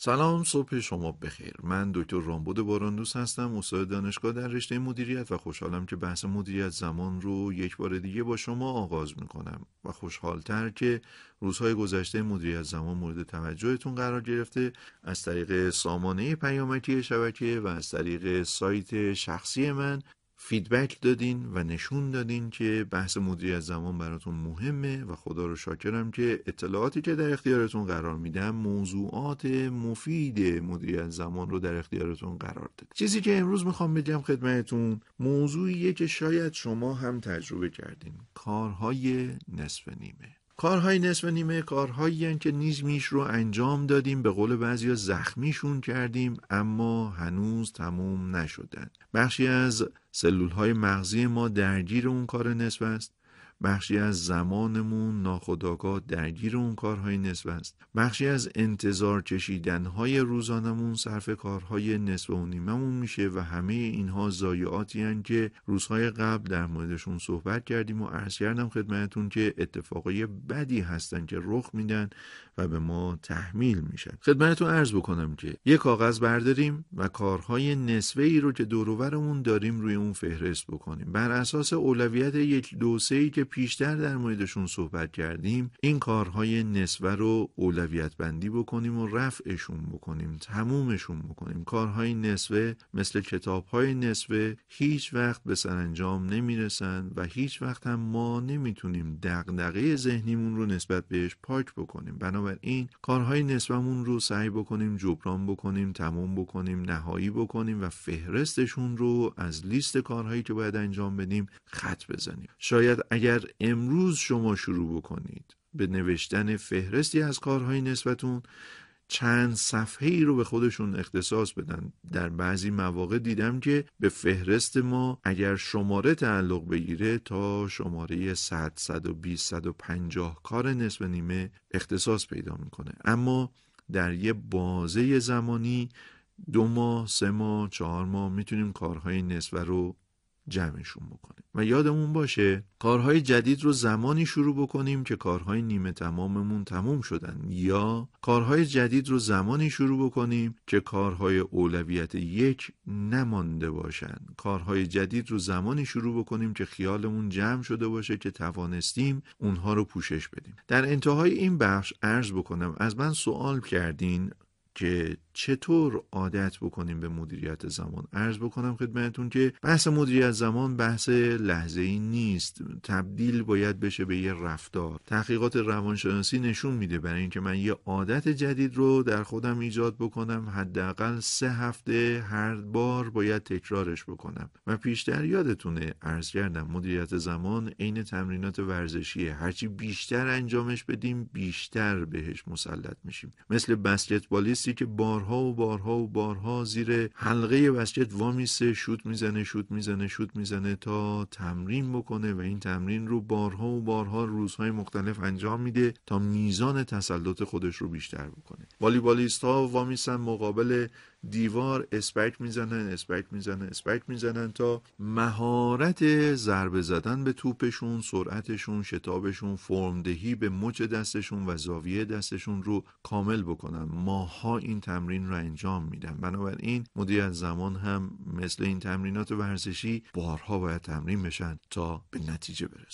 سلام صبح شما بخیر. من دکتر رامبود باراندوس هستم استاد دانشگاه در رشته مدیریت و خوشحالم که بحث مدیریت زمان رو یک بار دیگه با شما آغاز می‌کنم و خوشحالتر که روزهای گذشته مدیریت زمان مورد توجهتون قرار گرفته. از طریق سامانه پیامکی شبکه و از طریق سایت شخصی من فیدبک دادین و نشون دادین که بحث مدیریت زمان براتون مهمه و خدا رو شاکرم که اطلاعاتی که در اختیارتون قرار میدم موضوعات مفید مدیریت زمان رو در اختیارتون قرار داد چیزی که امروز می‌خوام بگم خدمتتون موضوعیه که شاید شما هم تجربه کردین. کارهای نصف نیمه. کارهای نصف نیمه کارهایی که نیز میش رو انجام دادیم به قول بعضی زخمیشون کردیم اما هنوز تموم نشدن. بخشی از سلول های مغزی ما درگیر اون کار نصف است. بخشی از زمانمون ناخداگاه درگیر اون کارهای نصف است. بخشی از انتظار های روزانمون صرف کارهای نصف و نیممون میشه و همه اینها ضایعاتی هن که روزهای قبل در موردشون صحبت کردیم و عرض کردم خدمتتون که اتفاقای بدی هستن که رخ میدن و به ما تحمیل میشن. خدمتتون عرض بکنم که یک کاغذ برداریم و کارهای نصفه ای رو که دوروبرمون داریم روی اون فهرست بکنیم. بر اساس اولویت یک دو ای که پیشتر در موردشون صحبت کردیم این کارهای نصفه رو اولویت بندی بکنیم و رفعشون بکنیم تمومشون بکنیم. کارهای نصفه مثل کتابهای نصفه هیچ وقت به سرانجام نمی‌رسن و هیچ وقت هم ما نمی‌تونیم دغدغه ذهنیمون رو نسبت بهش پاک بکنیم. بنابراین کارهای نصفمون رو سعی بکنیم جبران بکنیم تموم بکنیم نهایی بکنیم و فهرستشون رو از لیست کارهایی که باید انجام بدیم خط بزنیم. شاید اگر امروز شما شروع بکنید به نوشتن فهرستی از کارهای نسبتون چند صفحه ای رو به خودشون اختصاص بدن. در بعضی مواقع دیدم که به فهرست ما اگر شماره تعلق بگیره تا شماره 100 120 150 کار نصف نیمه اختصاص پیدا می‌کنه. اما در یه بازه زمانی دو ماه سه ماه چهار ماه می‌تونیم کارهای نصف رو جمعشون بکنیم. و یادمون باشه کارهای جدید رو زمانی شروع بکنیم که کارهای نیمه تماممون تموم شدن. یا کارهای جدید رو زمانی شروع بکنیم که کارهای اولویت یک نمانده باشن. کارهای جدید رو زمانی شروع بکنیم که خیالمون جمع شده باشه که توانستیم اونها رو پوشش بدیم. در انتهای این بخش عرض بکنم از من سوال کردین که چطور عادت بکنیم به مدیریت زمان. ارز بکنم خدمتون که بحث مدیریت زمان بحث لحظه ای نیست. تبدیل باید بشه به یه رفتار. تحقیقات روانشناسی نشون میده برای اینکه من یه عادت جدید رو در خودم ایجاد بکنم. حداقل سه هفته هر بار باید تکرارش بکنم. و پیشتر یادتونه ارز کردم مدیریت زمان عین تمرینات ورزشیه. هرچی بیشتر انجامش بدیم بیشتر بهش مسلط میشیم. مثل بسکتبالیستی که بار بارها و بارها و بارها زیر حلقه بسکت وامیسه شوت می‌زنه شوت می‌زنه شوت می‌زنه تا تمرین بکنه و این تمرین رو بارها و بارها روزهای مختلف انجام میده تا میزان تسلط خودش رو بیشتر بکنه. والیبالیست ها وامیسن مقابل دیوار اسپک می‌زنن اسپک می‌زنن اسپک می‌زنن تا مهارت ضربه زدن به توپشون سرعتشون شتابشون فرمدهی به مچ دستشون و زاویه دستشون رو کامل بکنن. ماها این تمرین رو انجام میدن. بنابراین مدیریت زمان هم مثل این تمرینات ورزشی بارها باید تمرین بشن تا به نتیجه برسن.